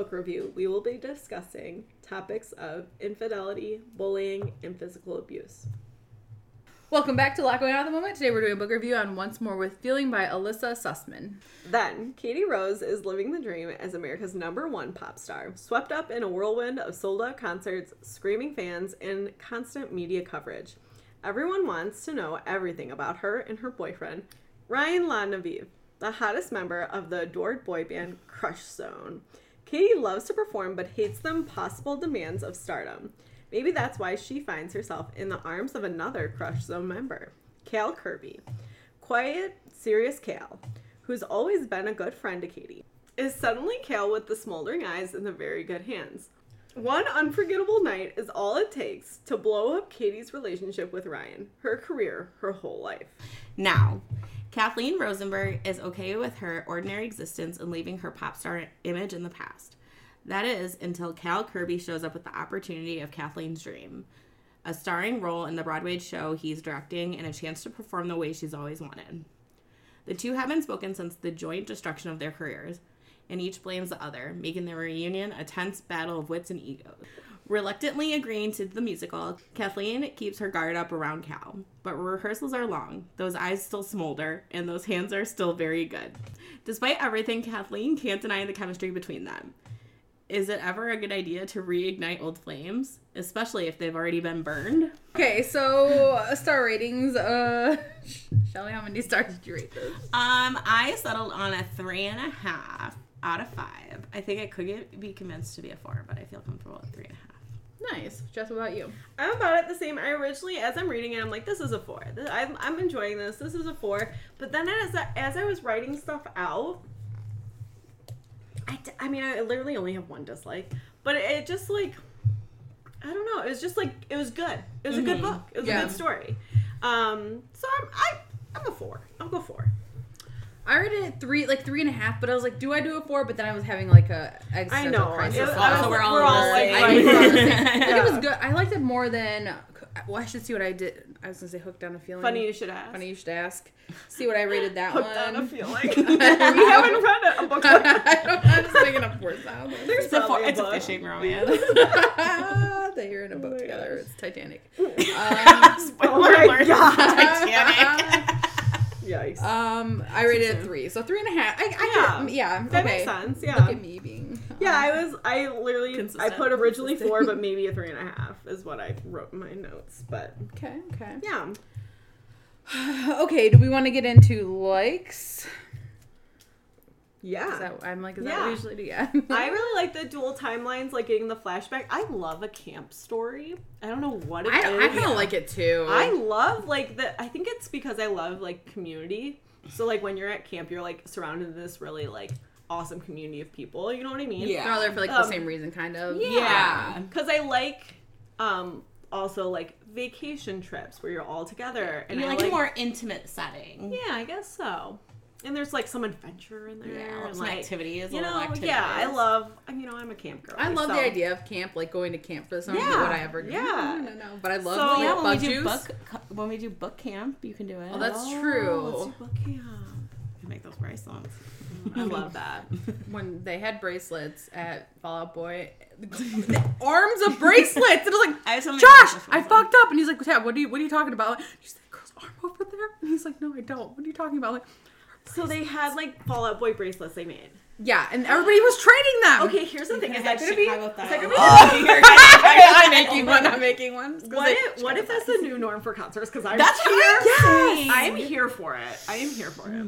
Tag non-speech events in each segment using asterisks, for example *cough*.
Book review, we will be discussing topics of infidelity, bullying, and physical abuse. Welcome back to Lot Going On at the Moment. Today we're doing a book review on Once More with Feeling by Elissa Sussman. Then, Katie Rose is living the dream as America's number one pop star, swept up in a whirlwind of sold out concerts, screaming fans, and constant media coverage. Everyone wants to know everything about her and her boyfriend, Ryan LaNaviv, the hottest member of the adored boy band Crush Zone. Katie loves to perform but hates the impossible demands of stardom. Maybe that's why she finds herself in the arms of another Crush Zone member, Cal Kirby. Quiet, serious Cal, who's always been a good friend to Katie, is suddenly Cal with the smoldering eyes and the very good hands. One unforgettable night is all it takes to blow up Katie's relationship with Ryan, her career, her whole life. Now, Kathleen Rosenberg is okay with her ordinary existence and leaving her pop star image in the past. That is until Cal Kirby shows up with the opportunity of Kathleen's dream a starring role in the Broadway show he's directing and a chance to perform the way she's always wanted. The two haven't spoken since the joint destruction of their careers, and each blames the other, making their reunion a tense battle of wits and egos. Reluctantly agreeing to the musical, Kathleen keeps her guard up around Cal. But rehearsals are long, those eyes still smolder, and those hands are still very good. Despite everything, Kathleen can't deny the chemistry between them. Is it ever a good idea to reignite old flames, especially if they've already been burned? Okay, so uh, star ratings. Uh, *laughs* Shelby, how many stars did you rate this? Um, I settled on a three and a half out of five. I think I could get, be convinced to be a four, but I feel comfortable at three and a half. Nice. Jess, what about you? I'm about it the same. I originally, as I'm reading it, I'm like, this is a four. This- I'm, I'm enjoying this. This is a four. But then as I, as I was writing stuff out, I, d- I mean, I literally only have one dislike. But it, it just like, I don't know. It was just like, it was good. It was a good book. It was Yeah. a good story. Um, so I'm, I, I'm a four. I'll go four. I rated it three, like three and a half, but I was like, do I do a four? But then I was having like a existential know. crisis. It- I was- so we're all we're all the like, same *laughs* I think, we're on the same- I think Yeah. it was good. I liked it more than. Well, I should see what I did. I was gonna say hooked on a feeling. Funny you should ask. Funny you should ask. See what I rated that Hooked one. on a feeling. *laughs* *laughs* we haven't read a book like I don't, I'm just making up word sounds. There's It's a, probably four, it's a book. fishing romance. They're in a boat oh my together. gosh. It's Titanic. Um, oh my alert, God. Titanic. Yikes. Um, I rated it three, so three and a half. I, I Yeah. yeah, yeah, that okay. makes sense. Yeah. Look at me being. Yeah, I was. I literally. I put originally Consistent. four, but *laughs* maybe a three and a half is what I wrote in my notes. But Okay, okay. yeah, *sighs* Okay, do we want to get into likes? Yeah. Is that I'm like, is that Yeah. what usually do? Yeah. *laughs* I really like the dual timelines, like getting the flashback. I love a camp story. I don't know what it is. I, I kind of like it too. I love like the. I think it's because I love like community. So like when you're at camp, you're like surrounded in this really like awesome community of people. You know what I mean? Yeah. They're all there for like the Um, same reason, kind of. Yeah. Because I like um also like vacation trips where you're all together and You I like, a more intimate setting. Yeah, I guess so. And there's like some adventure in there. Yeah, and, some like, activities, You little know, activities. yeah, I love. You know, I'm a camp girl. I love so- the idea of camp, like going to camp for the summer. Yeah, Would I ever? do? yeah. No, no, no. But I love So, like, yeah, when we do juice. book when we do book camp, you can do it. Oh, that's Oh, true. let's do book camp. You make those bracelets. *laughs* I love that. when they had bracelets at Fall Out Boy, *laughs* the arms of bracelets, It was like, I have so many Josh, I fucked up, and he's like, Tabb, what are you, what are you talking about? She's like, girl's arm over there, and *laughs* he's like, no, I don't. What are you talking about? Like, So they had like Fall Out Boy bracelets they made. yeah, and everybody was trading them. Okay, here's the thing: is that going to be? Chicago Is that style. gonna be? *laughs* I'm making one. I'm making one. What if, what if that's the new norm for concerts? Because I'm That's here. what I'm saying. I'm here for it. I am here for it.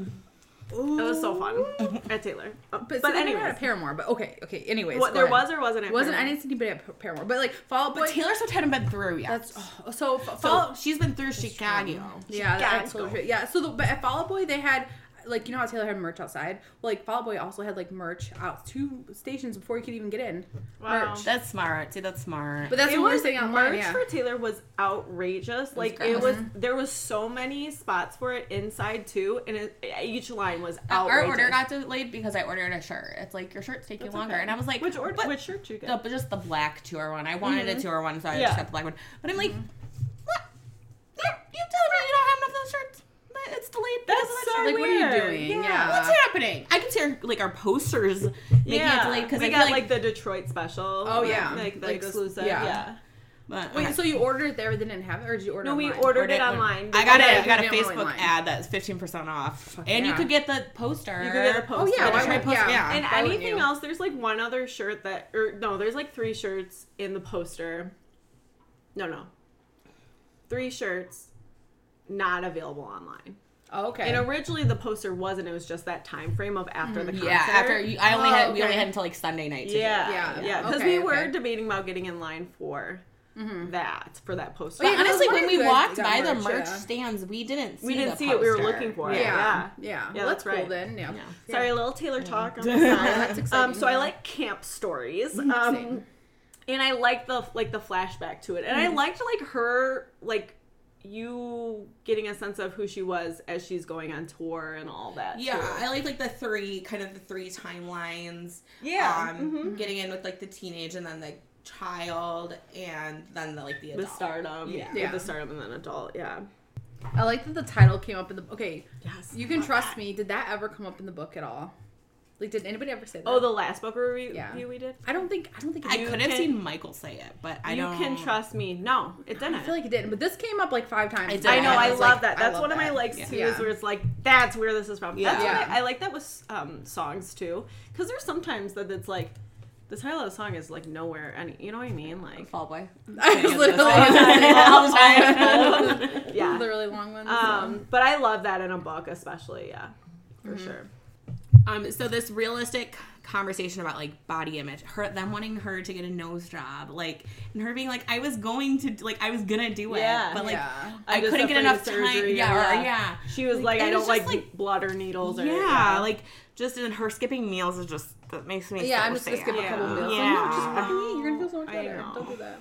It was so fun at Taylor. Oh, But, But, see, they never anyways, had a Paramore. But okay, okay. Anyways, what there ahead. was or wasn't it? wasn't Paramount? anybody at Paramore, but like Fall Out Boy. But Taylor Swift hadn't been through yet. That's oh, so Fa- so Fallout. she's been through Chicago. Yeah, that's Chicago. so true. Yeah, so the, but at Fall Out Boy they had like you know how Taylor had merch outside. Well, like Fall Out Boy also had like merch out two stations before you could even get in. Wow. Merch. That's smart. See, that's smart. But that's it what we was we're saying online. merch Yeah. for Taylor was outrageous. like gross. it was, mm-hmm. there was so many spots for it inside too, and it, each line was outrageous. Our order got delayed because I ordered a shirt. It's like your shirt's taking That's longer, okay. and I was like, which order? but Which shirt you get? the, but just the black tour one. I wanted a mm-hmm. tour one, so I Yeah. just got the black one. But I'm like, mm-hmm. what? You, you telling me you don't have enough of those shirts? That It's delayed. because That's of that so shirt? Like, what are you doing? Yeah. Yeah. What's happening? I can see our, like our posters making it delayed because we I got feel like, the Detroit special. Oh, yeah. like the Like this- exclusive. yeah. yeah. But, Wait, okay. so you ordered it there, but they didn't have it, or did you order? No, we online? ordered it when- online. I got They a, I got a Facebook online. ad that's fifteen percent off, and you could get the poster. You could get a Oh yeah, why Detroit would poster, yeah? yeah. And Why anything else, there's like one other shirt that, or no, there's like three shirts in the poster. No, no. Three shirts not available online. Oh, okay. And originally the poster wasn't, it was just that time frame of after the concert. Yeah, after you, I only Oh, had we only had until like Sunday night. To do Yeah, yeah, Yeah, yeah. Because okay, we were debating about getting in line for that, for that poster. But yeah, 'cause honestly, when we if you guys walked got by the merch, merch yeah. stands, we didn't see we didn't the see it. We were looking for yeah, it. yeah, Yeah. yeah. Yeah, Well, that's cool right. then. Yeah. Yeah. Sorry, a little Taylor talk on *laughs* the That's side. exciting, um, so I like camp stories. *laughs* Same. Um, and I like the like the flashback to it, and I liked like her like you getting a sense of who she was as she's going on tour and all that. Yeah, too. I like like the three kind of the three timelines. Yeah, um, mhm. getting in with like the teenage and then the child and then the like the the stardom. Yeah. Yeah, Yeah. the stardom and then adult. Yeah. I like that the title came up in the. Okay, Yes. you can trust me. Did that ever come up in the book at all? Like, did anybody ever say that? Oh, the last book review Yeah. we did. I don't think. I don't think. I could have can- seen Michael say it, but I you don't. can trust me. No, it didn't. I feel like it didn't, but this came up like five times. I did. I know. Yeah, I love like, that. That's love one of my likes Yeah. too. Yeah. Is where it's like that's where this is from. Yeah. That's what Yeah. I, I like that with um, songs too, because there's sometimes that it's like the title of the song is like nowhere. Any, you know what I mean? Like Fall boy. *laughs* I was literally all the time. yeah. *laughs* the really long one. Um, but I love that in a book, especially. Yeah, for Mm-hmm. sure. Um, so this realistic conversation about like body image, her them wanting her to get a nose job, like and her being like, I was going to like I was gonna do it, Yeah. but like yeah. I I'm couldn't get enough of time. surgery, Yeah, yeah. or yeah. She was Like, like, I don't like, like- blood or needles. Or, yeah, like just in her skipping meals is just that makes me Yeah, so I'm just gonna sad. skip a couple Yeah. meals. Yeah. Like, no, just fucking eat. You're gonna feel so much better. Don't do that.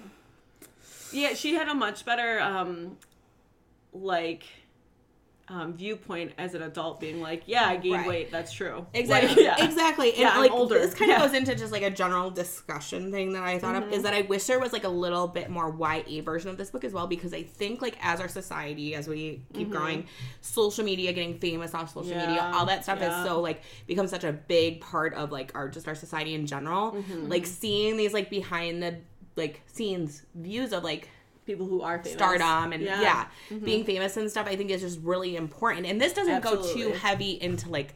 yeah. She had a much better um, like. Um, viewpoint as an adult being like, yeah, I gained Right. weight. That's true. Exactly. Like, yeah. Exactly. And Yeah, I'm like older. this kind of Yeah. goes into just like a general discussion thing that I thought of is mm-hmm. that I wish there was like a little bit more YA version of this book as well because I think like as our society as we keep mm-hmm. growing, social media, getting famous off social media, all that stuff is so like become such a big part of like our just our society in general. Mm-hmm. Like seeing these like behind the like scenes views of like People who are famous. stardom and yeah, Mm-hmm. being famous and stuff i think is just really important and this doesn't go too heavy into like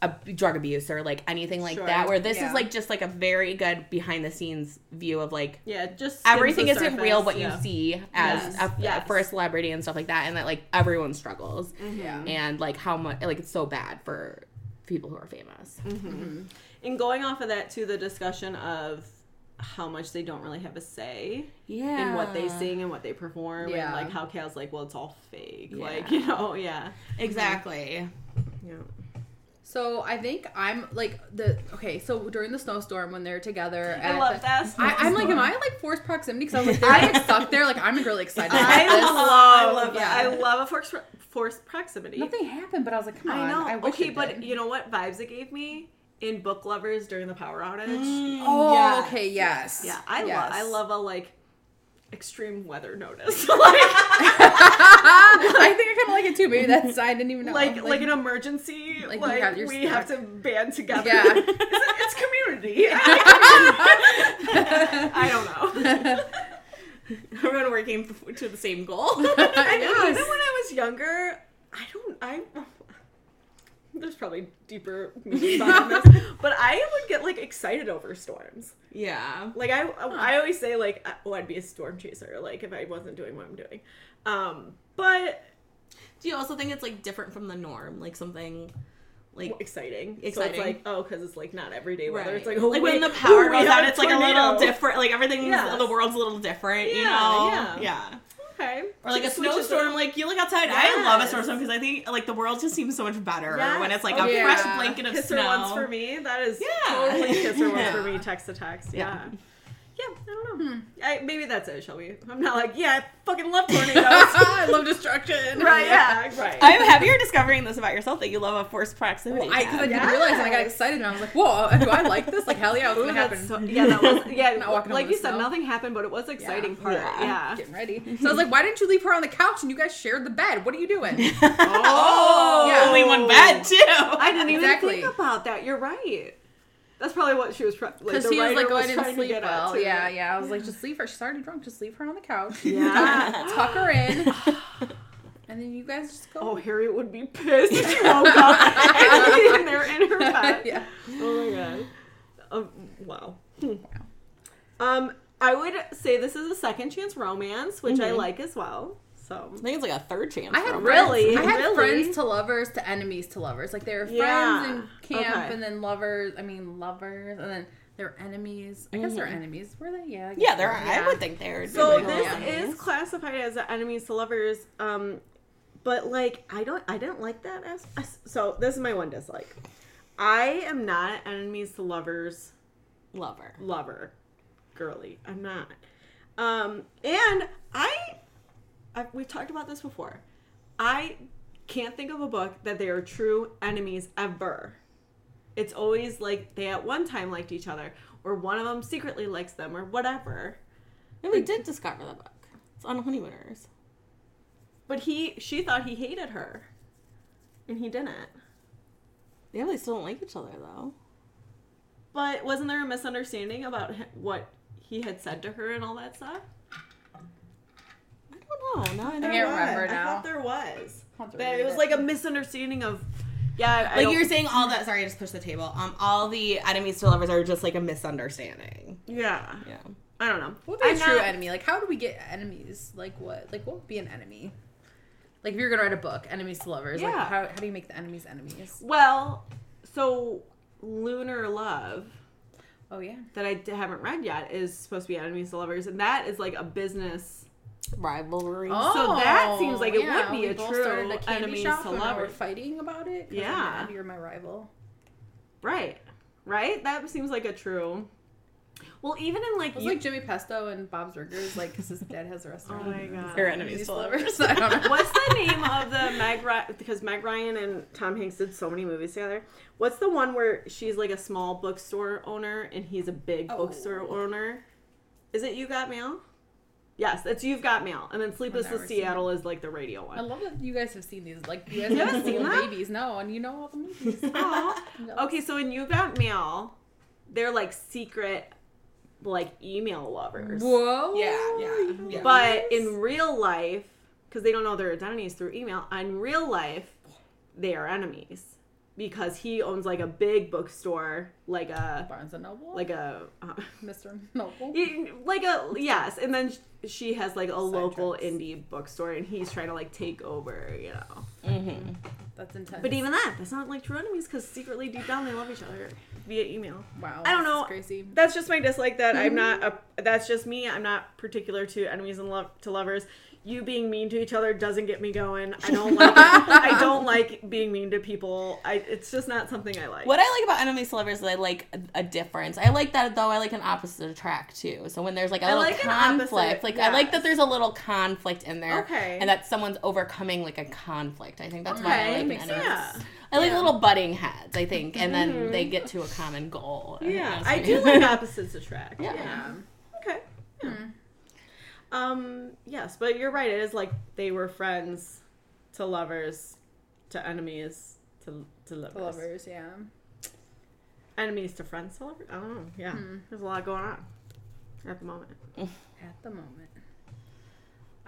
a drug abuse or like anything like Sure. that where this Yeah. is like just like a very good behind the scenes view of like Yeah, just everything isn't real what yeah. you see as Yes, a, yes. for a celebrity and stuff like that and that like everyone struggles Yeah. and like how much like it's so bad for people who are famous mm-hmm. Mm-hmm. And going off of that to the discussion of how much they don't really have a say yeah in what they sing and what they perform, Yeah. and like how Cal's like, well, it's all fake, Yeah. like *laughs* you know, yeah, *laughs* mm-hmm. exactly yeah. So I think I'm like the okay. So during the snowstorm when they're together, I love the, that. I, I'm like, am I like forced proximity? Because I was *laughs* like, they're like stuck there. Like I'm really excited. I love, I love yeah, that. I love a forced forced proximity. Nothing happened, but I was like, come on. I know. I okay, but you know what vibes it gave me in book lovers during the power outage. Mm. Oh, Yes. okay, yes. Yeah, I yes. love I love a like extreme weather notice. *laughs* like, *laughs* I think I kind of like it too. Maybe that's *laughs* I didn't even know. like like an emergency. Like Like, you have your we have to band together. Yeah. it's, it's community. I don't know. everyone working f- to the same goal I mean, Yes. even when I was younger, I don't. I *laughs* there's probably deeper meaning behind *laughs* this, but I would get like excited over storms. yeah Like I, I always say like, oh, I'd be a storm chaser. Like if I wasn't doing what I'm doing. Um, but Do you also think it's like different from the norm? Like something like exciting. So Exciting. it's like, oh, because it's like not everyday weather. Right. It's like, oh, like wait, when the power goes out, it's like a little different. Like everything's Yes. the world's a little different, you know? yeah. Yeah. Okay. Or like a snowstorm, like you look outside. I love a Yes. snowstorm because I think like the world just seems so much better Yes. when it's like Oh, a yeah. fresh blanket of Kiss her snow. once for me. That is Yeah. totally kiss her once *laughs* Yeah. for me. Text to text. Yeah. Yeah. Yeah. I don't Hmm. I, maybe that's it, Shelby. I'm not like, yeah, I fucking love *laughs* tornadoes. I love destruction. *laughs* right. Yeah. *laughs* Right. I'm happier discovering this about yourself that you love a forced proximity. Well, I because I didn't realize and I got excited and I was like, whoa, do I like this? Like hell yeah, what's Ooh, gonna that's happen? so, yeah, that was yeah. Not walking like you said, snow. nothing happened, but it was exciting part. Yeah. Yeah. Getting ready. So I was like, why didn't you leave her on the couch and you guys shared the bed? What are you doing? oh, Yeah. only one bed too. I didn't even Exactly. think about that. You're right. That's probably what she was trying. like. Because she was like, writer oh, I was didn't to sleep well. Yeah, yeah. I was like, just leave her. She's already drunk. Just leave her on the couch. *laughs* Yeah. *laughs* Tuck her in. And then you guys just go. Oh, Harriet would be pissed if she woke up *laughs* and they're in her bed. yeah. Oh my god. Um, wow. Hmm. Um, I would say this is a second chance romance, which I Mhm. like as well. So I think it's like a third chance. I had Really? I had Really? friends to lovers to enemies to lovers. Like they were friends Yeah. in camp Okay. and then lovers. I mean lovers and then they were enemies. I guess they're enemies. Were they? Yeah. I guess Yeah, they there were. are. I would think they're. So this Yeah. is classified as enemies to lovers. Um, but like I don't, I didn't like that as. as- So this is my one dislike. I am not enemies to lovers lover. lover, girly. I'm not. Um, and I, I we've talked about this before. I can't think of a book that they are true enemies ever. It's always like they at one time liked each other, or one of them secretly likes them, or whatever. And we did discover the book. It's on Honeymooners. But he, she thought he hated her, and he didn't. Yeah, they still don't like each other though. But wasn't there a misunderstanding about what he had said to her and all that stuff? I don't know. No, I I don't can't was. remember I thought there was. I'll have to it was it. like a misunderstanding of, yeah. I Like don't- you're saying, all that. Sorry, I just pushed the table. Um, all the enemies to lovers are just like a misunderstanding. Yeah, Yeah. I don't know. What would be a I'm true not- enemy? Like, how do we get enemies? Like, what? Like, what would be an enemy? Like, if you're gonna write a book, enemies to lovers. Like, Yeah. how, how do you make the enemies enemies? Well, so Lunar Love Oh yeah. that I haven't read yet is supposed to be enemies to lovers, and that is like a business. Rivalry. Oh, So that seems like it would be Oh, a true started a candy enemies shop to We're lovers. fighting about it. Yeah. mad You're my rival. Right, right. That seems like a true. Well, even in like It was you- like Jimmy Pesto and Bob's Burgers, like, because his dad has a *laughs* oh restaurant. Oh my God. he's They're enemies enemies to to lovers. lovers. *laughs* I don't know. What's the name of the *laughs* Meg Ryan? Because Meg Ryan and Tom Hanks did so many movies together. What's the one where she's like a small bookstore owner and he's a big Oh. bookstore owner? Is it You Got Mail? Yes, it's You've Got Mail. And then Sleepless in Seattle is like the radio one. I love that you guys have seen these. Like, you guys You have haven't seen little that? babies. No, and you know all the movies. *laughs* Aw. No. Okay, so in You've Got Mail, they're like secret, like email lovers. Whoa. Yeah, yeah, yeah. But in real life, because they don't know their identities through email, in real life, they are enemies because he owns like a big bookstore, like a Barnes and Noble. like a uh, Mr. Noble. *laughs* like a yes, and then sh- she has like a local tracks. indie bookstore, and he's trying to like take over, you know. Mm-hmm. That's intense. But even that, that's not like true enemies because secretly deep down they love each other via email. wow, I don't this is know. Crazy. That's just my dislike. That I'm not. A, that's just me. I'm not particular to enemies and love to lovers. You being mean to each other doesn't get me going. I don't like. I *laughs* don't like being mean to people. I. It's just not something I like. What I like about enemies to lovers is I like a, a difference. I like that though. I like an opposite attract too. So when there's like a I little like conflict, opposite, like I like that there's a little conflict in there. Okay. And that someone's overcoming like a conflict. I think that's why I like enemies. Yeah. I like Yeah. little butting heads. I think, and then they get to a common goal. Yeah, That's I do like *laughs* opposites attract. Yeah. Yeah. Okay. Yeah. Hmm. Um. Yes, but you're right. It is like they were friends to lovers to enemies to to lovers. The lovers, yeah. Enemies to friends to lovers. I don't know. Yeah. Hmm. There's a lot going on at the moment. At the moment.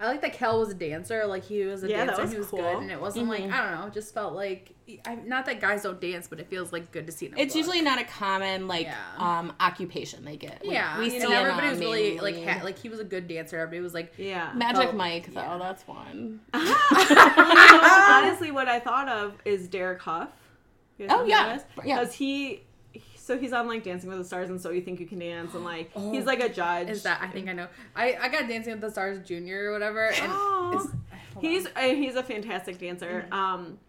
I like that Cal was a dancer. Like he was a Yeah, dancer. was he was cool. good, and it wasn't Mhm. like I don't know. It just felt like I, not that guys don't dance, but it feels like good to see. In a It's book. usually not a common like Yeah. um occupation they get. Like, yeah. we you see know, it everybody on was really like ha- like he was a good dancer. Everybody was like, Yeah. Magic Oh, Mike though. yeah. That's one. *laughs* Honestly, *laughs* what I thought of is Derek Hough. Oh, yeah. Yeah. because he. So he's on like Dancing with the Stars and So You Think You Can Dance and like *gasps* he's like a judge. Is that I think I know. I I got Dancing with the Stars Junior or whatever, and *gasps* hold He's uh, he's a fantastic dancer. Mm-hmm. Um,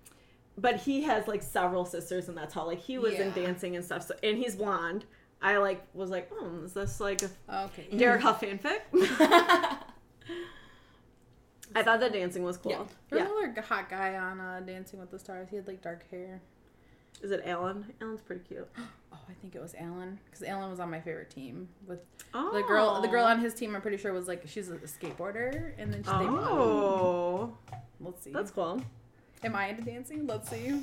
but he has like several sisters, and that's how like he was in dancing and stuff. So and he's blonde. I like was like, oh, is this like a okay. Derek Hough fanfic? *laughs* I thought the dancing was cool. Yeah. There Yeah. another hot guy on uh, Dancing with the Stars. He had like dark hair. Is it Alan? Alan's pretty cute. *gasps* Oh, I think it was Alan because Alan was on my favorite team with Oh, the girl. The girl oh. on his team, I'm pretty sure was like she's a skateboarder, and then she, they Oh, let's see. that's cool. Am I into dancing? Let's see.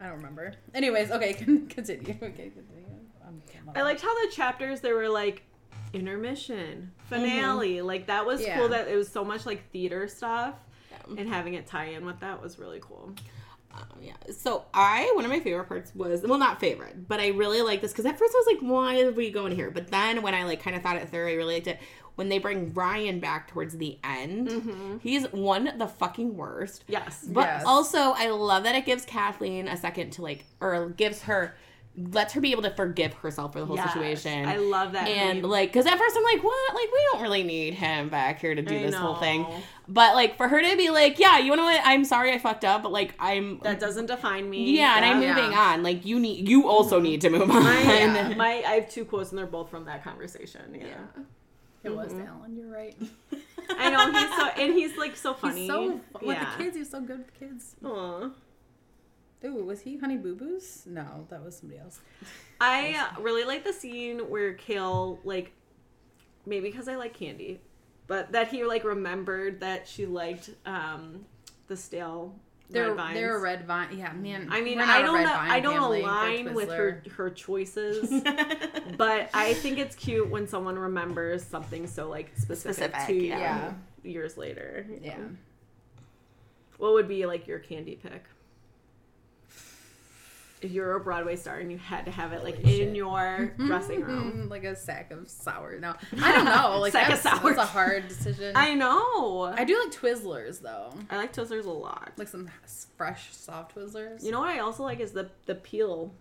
I don't remember. Anyways, okay, *laughs* continue. Okay, continue. I'm liked how the chapters they were like intermission, finale. Mm-hmm. Like that was Yeah. cool. That it was so much like theater stuff, Yeah. and having it tie in with that was really cool. Um, yeah. So I one of my favorite parts was well not favorite, but I really like this because at first I was like, why did we go in here? But then when I like kind of thought it through, I really liked it. When they bring Ryan back towards the end, he's one the fucking worst. Yes, But Yes. also, I love that it gives Kathleen a second to like, or gives her, lets her be able to forgive herself for the whole Yes. situation. I love that. and name. like, because at first I'm like, what? Like, we don't really need him back here to do I this whole thing. But like, for her to be like, yeah, you know what? I'm sorry I fucked up, but like, I'm. that doesn't define me. yeah, and I'm moving Yeah. on. Like, you need, you also need to move on. My, Yeah. *laughs* my, I have two quotes, and they're both from that conversation. Yeah, It was Mm-hmm. Alan. You're right. I know he's so, *laughs* and he's like so funny. He's so with yeah. the kids. He's so good with the kids. Aw. Ooh, was he Honey Boo Boos? No, that was somebody else. *laughs* I really like the scene where Cal like maybe because I like candy, but that he like remembered that she liked um the stale They're red vines. they're a red vine. Yeah, man. I mean, we're not I a don't know, I don't family align with her her choices, *laughs* but I think it's cute when someone remembers something so like specific, Specific, to you yeah. years later. you Yeah. know? What would be like your candy pick? If you're a Broadway star and you had to have it like Holy in shit. your mm-hmm. dressing room. *laughs* Like a sack of sour. No, I don't know. *laughs* Like Sack of sour. that's a hard decision. I, I know. I, do like Twizzlers though, I like Twizzlers a lot. like some fresh soft Twizzlers. You know what I also like is the the peel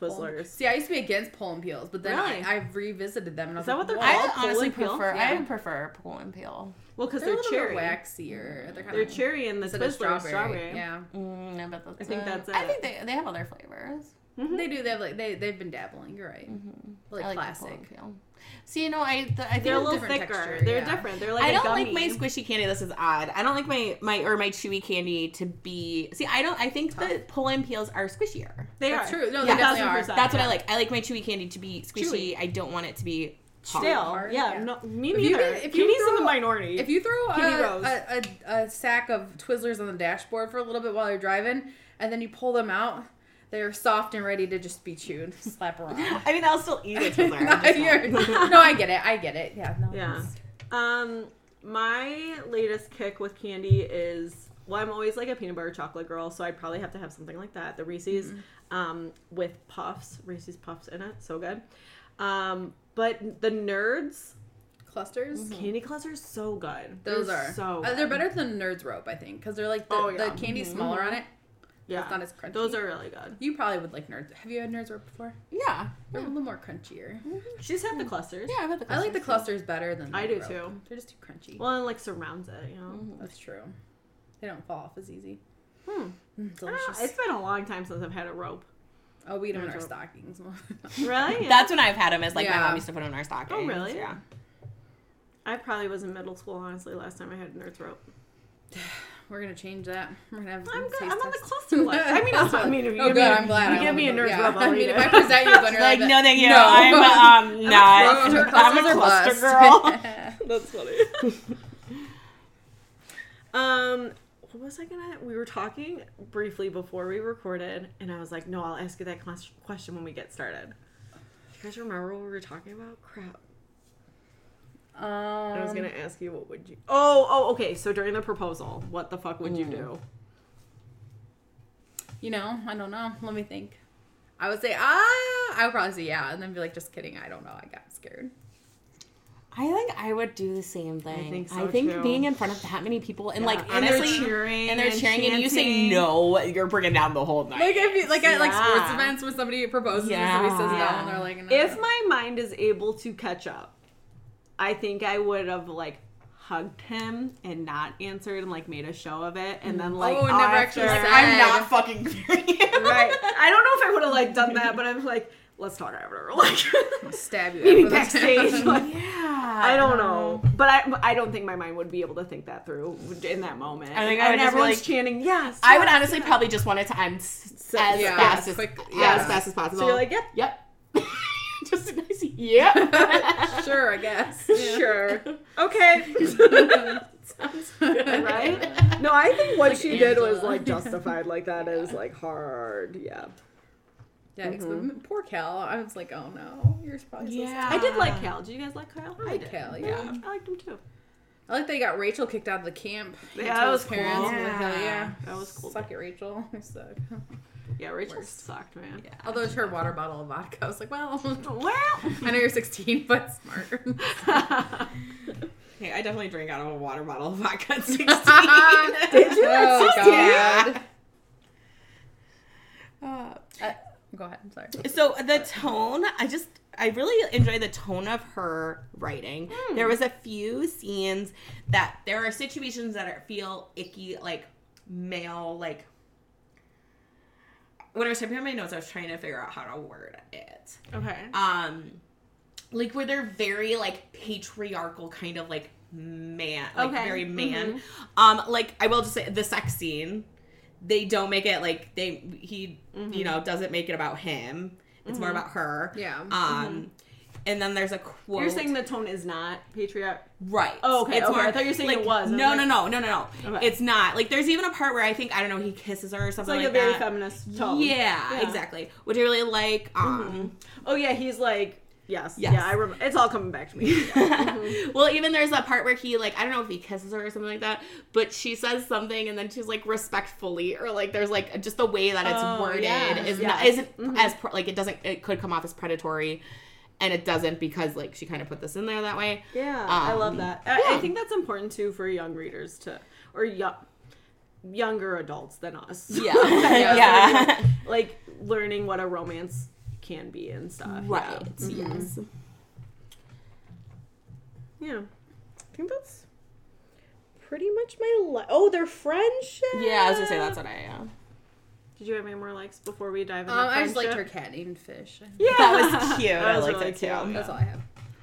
Twizzlers. See, I used to be against pull and peels, but then Really? I, I've revisited them and I was Is that like, what they're "Whoa." I called? Pull honestly prefer. Yeah. I prefer pull and peel. Well, because They're, they're, a little cherry. bit waxier. They're kind They're of cherry and the instead of Twizzler is strawberry. Yeah, Mm, I bet that's I think it. that's I think they they have other flavors. Mm-hmm. they do. They have like they they've been dabbling. You're right. Mm-hmm. Like, I like the classic. and. See, you know, I th- I think They're a a little different thicker. texture, They're yeah. different. They're like I don't gummy. like my squishy candy. This is odd. I don't like my my or my chewy candy to be. See, I don't. I think the pull and peels are squishier. They That's are. true. No, Yeah, they definitely are. That's what I like. I like my chewy candy to be squishy. Chewy. I don't want it to be hard. Stale. hard, Yeah, yeah. no, me If you neither. get- if you Katie's in throw- the minority. If you throw a, a, a, a sack of Twizzlers on the dashboard for a little bit while you're driving, and then you pull them out, they're soft and ready to just be chewed. Slap around. *laughs* I mean, I'll still eat it. *laughs* No, I'm just you're- not- *laughs* no, I get it. I get it. Yeah. No, Yeah. Um, my latest kick with candy is well, I'm always like a peanut butter chocolate girl, so I'd probably have to have something like that. The Reese's, Mm-hmm. um, with puffs, Reese's puffs in it, so good. Um, but the Nerds Clusters. candy clusters, so good. Those They're are so. Uh, they're better than Nerds rope, I think, because they're like the, Oh, yeah. the candy's smaller on it. Yeah, It's not as crunchy. those are really good. You probably would like Nerds. Have you had Nerds rope before? yeah. They're a little more crunchier. She's had the clusters. Yeah, I've had the clusters. I like the clusters, clusters better than I do rope. too. They're just too crunchy. Well, and like surrounds it, you know. That's true. They don't fall off as easy. Hmm. Mm, Ah, delicious. it's been a long time since I've had a rope. oh, we eat them in our rope. stockings. *laughs* Really? That's when I've had them. Is like my mom used to put them in our stockings. Oh, really? Yeah. I probably was in middle school, honestly, last time I had a Nerds rope. *sighs* *laughs* We're gonna change that. We're gonna have. I'm good. I'm on the cluster list. I mean, also, I mean, if *laughs* you oh, give good. me, a- I'm glad. you I give me a won't- yeah. rope, *laughs* I'll mean, eat if. I present you one, you're Like, like, no, thank you. No. *laughs* I'm um, not. Cluster- I'm a cluster girl. That's funny. um, what was I gonna? We were talking briefly before we recorded, and I was like, "No, I'll ask you that question when we get started." You guys remember what we were talking about? Crap. Um, I was gonna ask you what would you? Oh, oh, okay. So during the proposal, what the fuck would you do? You know, I don't know. Let me think. I would say ah. I would probably say yeah, and then be like, just kidding. I don't know. I got scared. I think I would do the same thing. think so, I think too. being in front of that many people and like and they're honestly, cheering and they're and cheering and you say chanting. no, you're bringing down the whole night. Like if you, like at like sports events when somebody proposes and somebody says no Yeah. and they're like, no. If my mind is able to catch up, I think I would have like hugged him and not answered and like made a show of it, and then mm. like Oh, never after- actually Like. I'm not fucking fearing you. right. *laughs* I don't know if I would have like done that, but I'm like, let's talk after. Like, stab you *laughs* maybe backstage. *laughs* Like, Yeah. I don't know, but I I don't think my mind would be able to think that through in that moment. I think I would and just everyone's like- chanting yes. I would honestly yes." probably just want it to end s- as Yeah, fast as quick- yeah, yeah. as fast as possible. So you're like, yep, yep. Just a nice yep. *laughs* sure, I guess. *laughs* sure, okay. *laughs* Sounds good. right? No, I think what Like she did was like justified. Like that is like hard. Yeah. Yeah, it's- Mm-hmm. poor Cal. I was like, oh no, you're probably so Yeah. I did like Cal. Did you guys like Kyle? I like Cal, yeah. I liked him too. I like they got Rachel kicked out of the camp. Yeah, that told was his parents. cool. and like, Hell yeah. That was cool. Suck it, Rachel. I suck. Yeah, Rachel sucked, man. Yeah. Although it's her water bottle of vodka. I was like, well, *laughs* *laughs* Well. I know you're 16, but smart. *laughs* Okay, I definitely drank out of a water bottle of vodka at 16. Did you? Oh, God. Uh, Uh, go ahead. I'm sorry. so the tone, I just I really enjoy the tone of her writing. There was a few scenes that there are situations that are, feel icky, like male, like when I was typing out my notes, I was trying to figure out how to word it. Okay. Um, like where they're very like patriarchal, kind of like man, like Okay. very man. Um, like I will just say the sex scene. They don't make it like they he you know doesn't make it about him. It's more about her. Yeah. Um, and then there's a quote. You're saying the tone is not patriarch. Right. Oh, okay, It's okay. I thought you were saying like, it was. No, like- no, no, no, no, no. Okay. It's not. Like there's even a part where I think I don't know he kisses her or It's something like, that. like, a very that. feminist tone. Yeah, Yeah. exactly. Which I really like. Um, mm-hmm. Oh yeah, he's like yes. Yes. Yeah, I remember. It's all coming back to me. *laughs* Mm-hmm. well, even there's that part where he like I don't know if he kisses her or something like that, but she says something and then she's like respectfully or like there's like just the way that it's Oh, worded yes, is not isn't mm-hmm. as like it doesn't it could come off as predatory, and it doesn't because like she kind of put this in there that way. Yeah, I love Um, that. I, I think that's important too for young readers to, or young, younger adults than us. Yeah, *laughs* Yeah. yeah, *laughs* like learning what a romance can be and stuff. right. Yeah. Yes. Yeah. I think that's pretty much my li- oh their friendship. Yeah, I was gonna say that's what I. Uh, Did you have any more likes before we dive into Um, I just liked her friendship? cat named Fish. *laughs* Yeah, That was *laughs* cute. I was liked really it too. cute. That's all I have.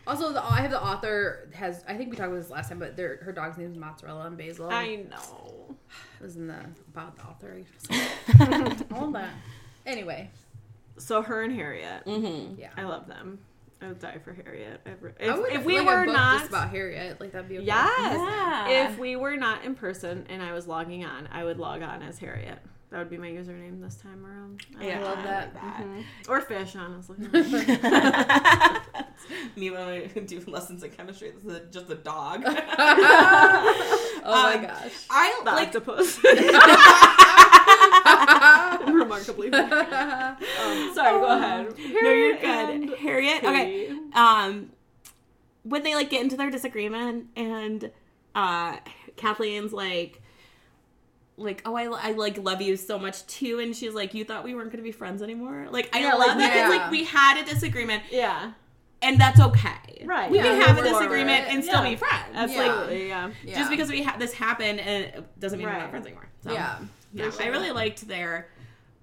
Also, the, I have the author has. I think we talked about this last time, but their her dog's name is Mozzarella and Basil. I know. *sighs* It was in the about the author. *laughs* All that. Anyway, So her and Harriet, mm-hmm. yeah. I love them. I would die for Harriet. If, I would if we like a were book not, just about Harriet, like that'd be okay. yes, Yeah. if we were not in person and I was logging on, I would log on as Harriet. That would be my username this time around. I love that. Mhm. Or fish, honestly. *laughs* *laughs* Me when I do lessons in chemistry, this is just a dog. *laughs* oh my Um, gosh. I The like octopus. Remarkably. Um, sorry, go ahead. No, you're good. Harriet. Okay. Um, when they like get into their disagreement, and uh, Kathleen's like, like, oh, I, I like love you so much too, and she's like, you thought we weren't gonna be friends anymore. Like, I Yeah, love like, that. yeah. like we had a disagreement, Yeah. and that's okay. Right. We Yeah, can have a disagreement and still be friends. Absolutely, yeah. Yeah. Just because we had this happen, and it doesn't mean we're not friends anymore. So, Yeah. yeah, For I really liked their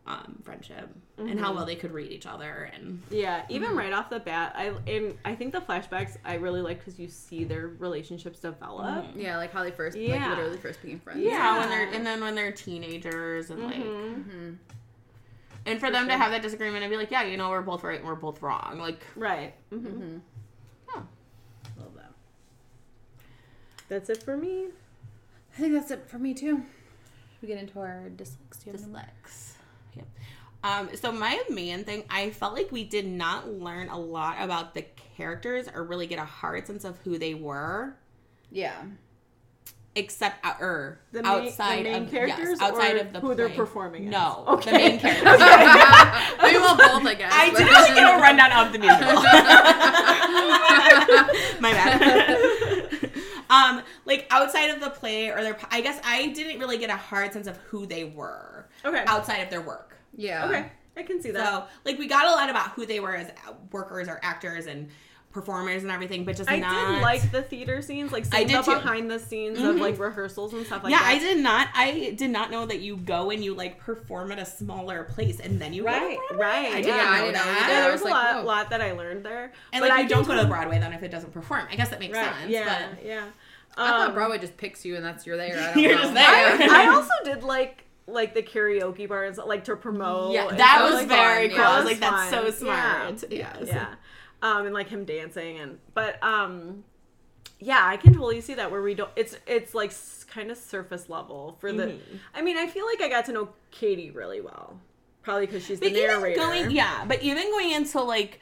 um, friendship and Mm-hmm. how well they could read each other and Yeah, even Mm-hmm. right off the bat, I and I think the flashbacks I really like because you see their relationships develop. Yeah, like how they first, like Yeah. literally first became friends. Yeah. yeah, when they're and then when they're teenagers and like Mhm. and for, them to have that disagreement and be like, yeah, you know, we're both right and we're both wrong. Like, Right. hmm Mm-hmm. oh, Love that. That's it for me. I think that's it for me too. We get into our dislikes. Do you have any more? dislikes. Yep. Um, so my main thing, I felt like we did not learn a lot about the characters or really get a hard sense of who they were, Yeah. except uh, or The main, outside the main of characters yes, outside or of the who they're play. performing. as? No, Okay. the main characters. *laughs* *laughs* we will both, I guess. I didn't really get a rundown of the musical. *laughs* My bad. Um, like outside of the play or their, I guess I didn't really get a hard sense of who they were Okay. outside of their work. Yeah. Okay. I can see that. So, like, we got a lot about who they were as workers or actors and performers and everything, but just I not. did like the theater scenes, like I seeing did the too. behind the scenes of like rehearsals and stuff like yeah, that. Yeah, I did not. I did not know that you go and you like perform at a smaller place and then you go to Right, Broadway. right. I did Yeah, not I know didn't that. either. Yeah, I there was was a like, lot, lot that I learned there. And But like I you don't go to Broadway then if it doesn't perform. I guess that makes Right. sense. Yeah. But Yeah. I thought Um, Broadway just picks you and that's you're there. I *laughs* don't You're know. just there. I, I *laughs* also did like like the karaoke bars, like to promote. yeah, that was like very cool. Yeah, I was like, that's so smart. Yeah. *laughs* Yes. yeah um and like him dancing and but um yeah i can totally see that where we don't it's it's like kind of surface level for the Mm-hmm. i mean i feel like i got to know katie really well probably because she's the But even narrator going, yeah, but even going into like,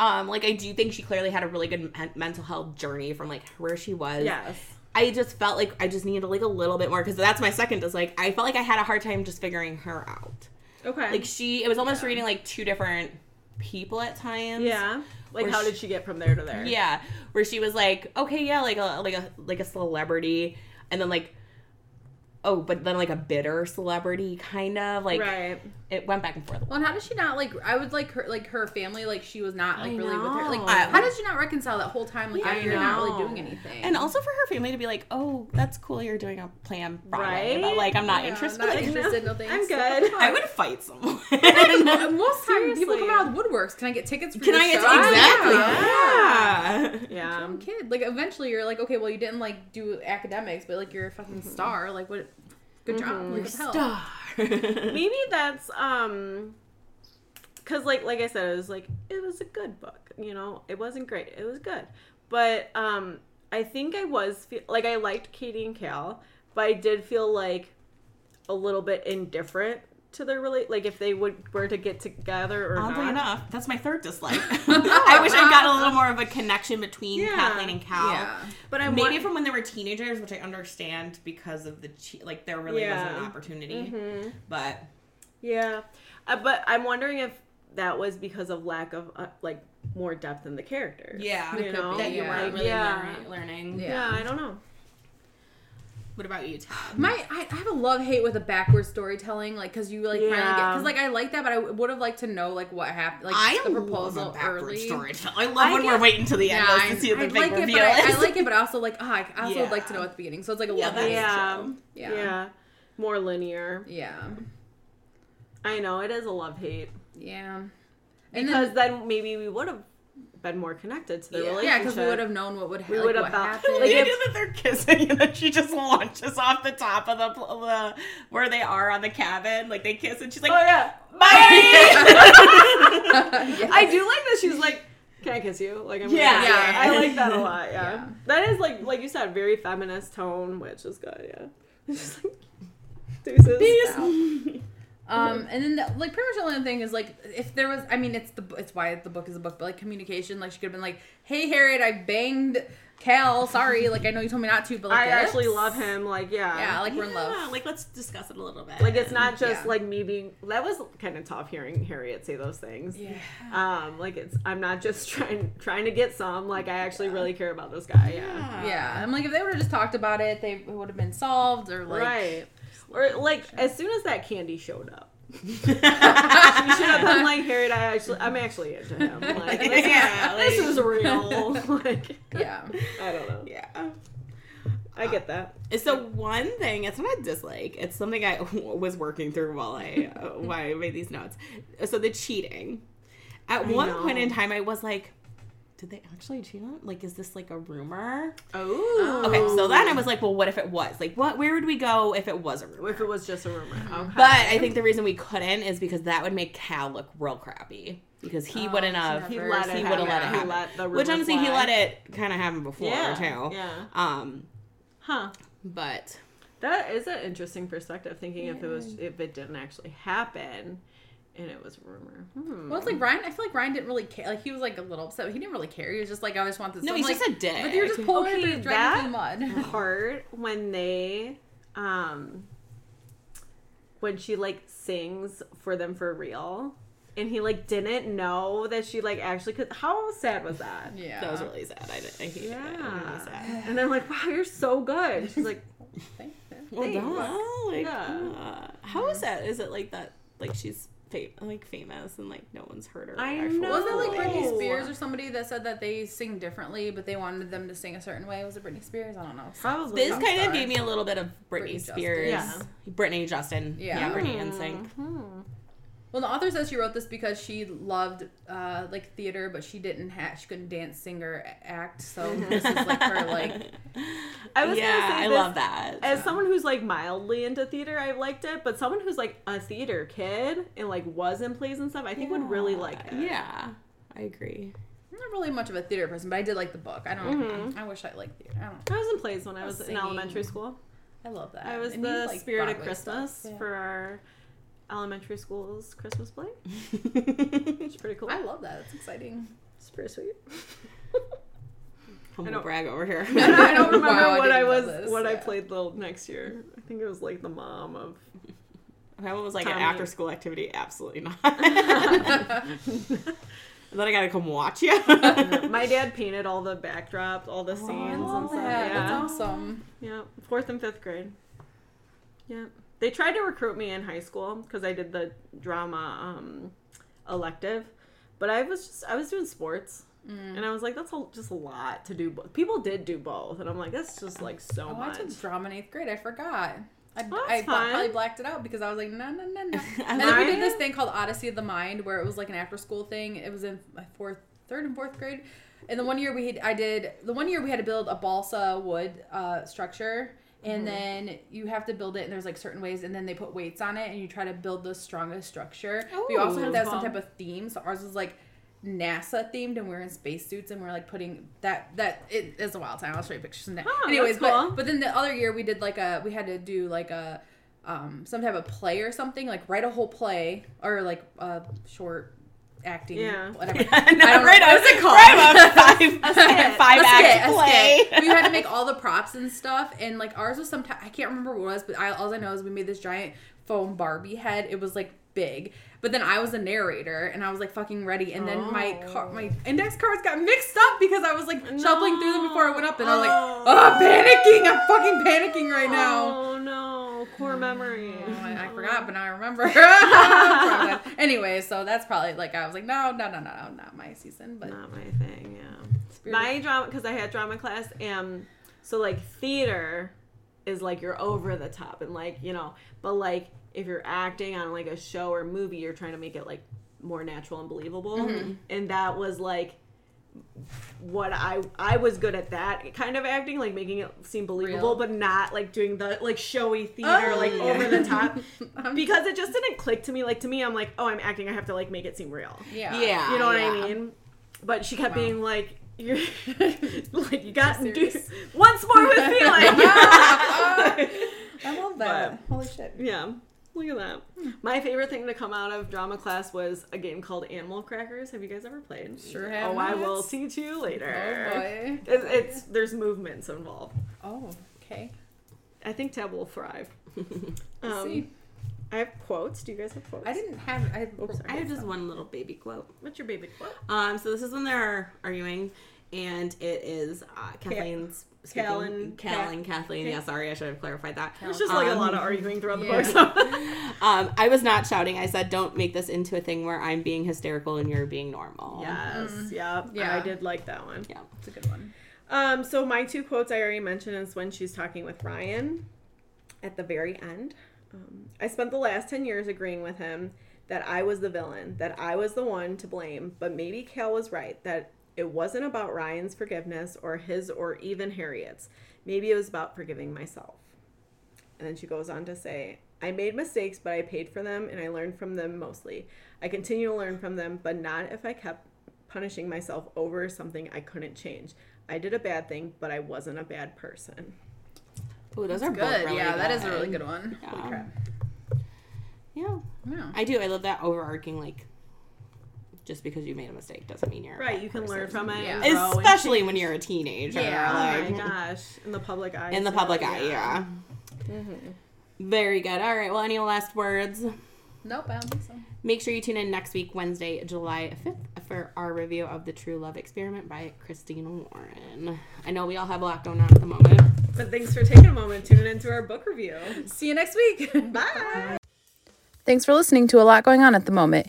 um, like I do think she clearly had a really good men- mental health journey from like where she was. yes I just felt like I just needed like a little bit more because that's my second. Is like I felt like I had a hard time just figuring her out. okay Like she, it was almost reading like two different people at times. yeah like how sh- did she get from there to there Yeah, where she was like, okay, yeah, like a like a like a celebrity, and then like, oh, but then like a bitter celebrity, kind of like right it went back and forth. Well, and how does she not like? I would like her, like her family, like she was not like I really with her. Like, know. how did she not reconcile that whole time? Like, Yeah, you're not really doing anything. And also for her family to be like, oh, that's cool, you're doing a plan Broadway, Right? but like I'm not Yeah, interested. not Like, interested. No, thanks. i'm good I would fight someone. And *laughs* most time people come out of woodworks. Can I get tickets for Can your I get show? exactly? Yeah. yeah Some kid. Like eventually, you're like, okay, well, you didn't like do academics, but like you're a fucking mm-hmm. star. Like what? Good job. Mhm. Like, what the? Star. maybe that's um because like like i said it was like it was a good book you know it wasn't great it was good but um i think i was fe- like i liked katie and cal but i did feel like a little bit indifferent to their relate like if they would were to get together or Oddly not enough, that's my third dislike. *laughs* *laughs* I wish I got a little more of a connection between Yeah. Kathleen and Cal. Yeah. but i Maybe want- from when they were teenagers, which I understand because of the che- like there really wasn't Yeah. an opportunity. Mhm. But yeah uh, but i'm wondering if that was because of lack of uh, like more depth in the characters Yeah. you could know be, that you yeah. weren't really yeah. learning. learning. Yeah. yeah i don't know What about you, Tabb? My, I, I have a love hate with a backwards storytelling, like because you like finally get Yeah. because like I like that, but I would have liked to know like what happened, like I the love proposal a backward early. storytelling. I love I when get- we're waiting to the end Yeah, to see what the big like it, reveal but I. I like it, but I also like oh, I also would like to know at the beginning. So it's like a Yeah, love hate. yeah. Yeah. yeah more linear Yeah. I know it is a love hate Yeah. And because then, then, maybe we would have been more connected to the Yeah. relationship. yeah, because we would have known what would happen. We like, would what have found- happened. like, *laughs* if- idea that they're kissing and then she just *laughs* launches off the top of the, the where they are on the cabin, like they kiss and she's like, Oh yeah, Yes. *laughs* I do like that. She's like, "Can I kiss you?" Like, I'm Yeah. Yeah. I like that a lot. Yeah. Yeah. that is like, like you said, very feminist tone, which is good. Yeah, It's just like, deuces. Peace. Um, and then the, like pretty much the only thing is like if there was, I mean, it's the it's why the book is a book, but like communication, like she could have been like, "Hey Harriet, I banged Cal. Sorry, *laughs* like I know you told me not to, but like I actually love him. Like, yeah, Yeah, like we're in Yeah, love. like let's discuss it a little bit. Like it's not just Yeah. like me being. That was kind of tough hearing Harriet say those things. Yeah. Um, like it's I'm not just *laughs* trying trying to get some. Like I actually really care about this guy. Yeah. Yeah, I'm like if they would have just talked about it, they would have been solved or like right. Or like as soon as that candy showed up, you should have been like Harriet. I actually I'm actually into him. *laughs* Like this, Yeah, this is real. *laughs* like yeah. I don't know. yeah. I get that. So one thing, it's not a dislike. It's something I *laughs* was working through while I uh, while I made these notes. So the cheating. At I one know. point in time, I was like, "Did they actually cheat on? Like, is this like a rumor?" Oh. Okay, so then I was like, "Well, what if it was? Like, what? Where would we go if it was a rumor?" If it was just a rumor. Okay. But I think the reason we couldn't is because that would make Cal look real crappy because he Oh, wouldn't have. he never- let it he happen. would've let it He happen. let the Which rumor honestly, he let it kind of happen before Yeah. too. Yeah. Um, Huh. but That is an interesting perspective. Thinking if it was if it didn't actually happen, and it was a rumor. Hmm. Well, it's like Ryan. I feel like Ryan didn't really care. Like he was like a little upset. He didn't really care. He was just like, I just want this. no, I'm he's like, just a dick. But you're just pulling Okay, okay, dragging that- through mud. *laughs* part when they um when she like sings for them for real and he like didn't know that she like actually could how sad was that? Yeah. That was really sad. I, didn't- I hated it. It was really Yeah. sad. *laughs* And I'm like, wow, you're so good. She's like, Thank you. Well, Thanks. duh. Like, Yeah. uh, how is that? Is it like that? Like she's fa- like famous and like no one's heard her. I actual know. Wasn't it like Britney Spears or somebody that said that they sing differently, but they wanted them to sing a certain way? Was it Britney Spears? I don't know. probably. This Pop kind of gave me a little bit of Britney, Britney Justin. Spears. Yeah. Britney Justin. Yeah. Yeah, Britney mm-hmm. and Sync. Well, the author says she wrote this because she loved uh, like theater, but she didn't have she couldn't dance, sing, or act. So this is like her like *laughs* I was yeah, gonna say I this- love that. As someone who's like mildly into theater, I liked it. But someone who's like a theater kid and like was in plays and stuff, I think would really like it. Yeah, I agree. I'm not really much of a theater person, but I did like the book. I don't. Mhm. I wish I liked theater. I don't. I was in plays when I was in elementary school. I love that. I was And the like spirit of Christmas yeah. for our elementary school's Christmas play. *laughs* It's pretty cool. I love that. It's exciting. It's pretty sweet. *laughs* Humble don't- brag over here. *laughs* I don't remember Wow, what I didn't was this, what I played the next year. I think it was like the mom of That one was like an after school activity. Absolutely not. and then I gotta come watch you. my dad painted all the backdrops, all the scenes Oh, and stuff. that. Yeah. That's awesome. Yeah, fourth and fifth grade. Yeah, they tried to recruit me in high school because I did the drama um, elective, but I was just I was doing sports, Mm. and I was like, that's a, just a lot to do. Both. People did do both, and I'm like, that's just like so Oh, I much. took drama in eighth grade. I forgot. I, Oh, I probably blacked it out because I was like, no, no, no, no. *laughs* And then we did this thing called Odyssey of the Mind, where it was like an after school thing. It was in my fourth, third, and fourth grade. And the one year we had, I did the one year we had to build a balsa wood uh, structure, and then you have to build it. And there's like certain ways, and then they put weights on it, and you try to build the strongest structure. but you also Ooh, have to have some type of theme. So ours was like NASA themed, and we are in spacesuits, and we are like putting that that it is a wild time. I'll show you pictures in that. Oh, Anyways, cool. but but then the other year we did like a we had to do like a um some type of play or something like write a whole play or like a short acting Yeah. whatever. *laughs* no, I don't right on, What's it called? Right on *laughs* five, *laughs* skit. five act play. We had to make all the props and stuff, and like ours was some. I can't remember what it was, but I, all I know is we made this giant foam Barbie head. It was like big, but then I was a narrator, and I was like fucking ready, and then my car, my oh. index cards got mixed up because I was like shuffling through them before I went up, and I was like, Oh. oh, panicking! I'm fucking panicking right now. Oh no, core memory. Oh, I, I forgot, but now I remember. *laughs* *laughs* anyway, so that's probably like I was like, no, no, no, no, no, not my season, but Not my thing. Yeah. Spirit my drama because I had drama class and so like theater is like you're over the top and like you know but like if you're acting on like a show or movie you're trying to make it like more natural and believable Mm-hmm. and that was like what I I was good at that kind of acting like making it seem believable Real. but not like doing the like showy theater Oh, like yeah. over the top *laughs* because it just didn't click to me like to me I'm like oh I'm acting I have to like make it seem real yeah, Yeah, you know what yeah. I mean? But she kept Wow. being like, "You're *laughs* *laughs* like you got to do once more with feeling." I love that. Holy shit. yeah, look at that. My favorite thing to come out of drama class was a game called Animal Crackers. Have you guys ever played? Sure have Oh, I will teach you later. Oh boy. It, it's there's movements involved. Oh, okay. I think Tabb will thrive. *laughs* Um, see. I have quotes. Do you guys have quotes? I didn't have. I, Oops, I have just one little baby quote. What's your baby quote? Um, so this is when they're arguing, and it is uh, Kathleen's speaking. Cal and Cal Kath- and Kathleen. Yeah, sorry, I should have clarified that. There's just like a Um, lot of arguing throughout the yeah. book. So. *laughs* Um, I was not shouting. I said, "Don't make this into a thing where I'm being hysterical and you're being normal." yes, yeah, Mm. Yeah. I did like that one. Yeah. It's a good one. Um, so my two quotes I already mentioned is when she's talking with Ryan at the very end. Um, I spent the last 10 years agreeing with him that I was the villain, that I was the one to blame, but maybe Cal was right, that it wasn't about Ryan's forgiveness or his or even Harriet's. Maybe it was about forgiving myself. And then she goes on to say, I made mistakes, but I paid for them and I learned from them mostly. I continue to learn from them, but not if I kept punishing myself over something I couldn't change. I did a bad thing, but I wasn't a bad person. Ooh, those are both Good. really yeah, that is a really good one. Yeah. Holy crap. Yeah, Yeah. I do. I love that overarching like. Just because you made a mistake doesn't mean you're a Right, bad you can learn from it. Yeah. and grow and especially when you're a teenager. Yeah. Oh my gosh, in the public eye. in the so, public eye. Yeah. Mm-hmm. Very good. All right. Well, any last words? Nope, I don't think so. Make sure you tune in next week, Wednesday, July 5th, for for our review of The True Love Experiment by Christina Lauren. I know we all have a lot going on at the moment. But thanks for taking a moment tuning into our book review. See you next week. *laughs* Bye. Thanks for listening to a lot going on at the moment.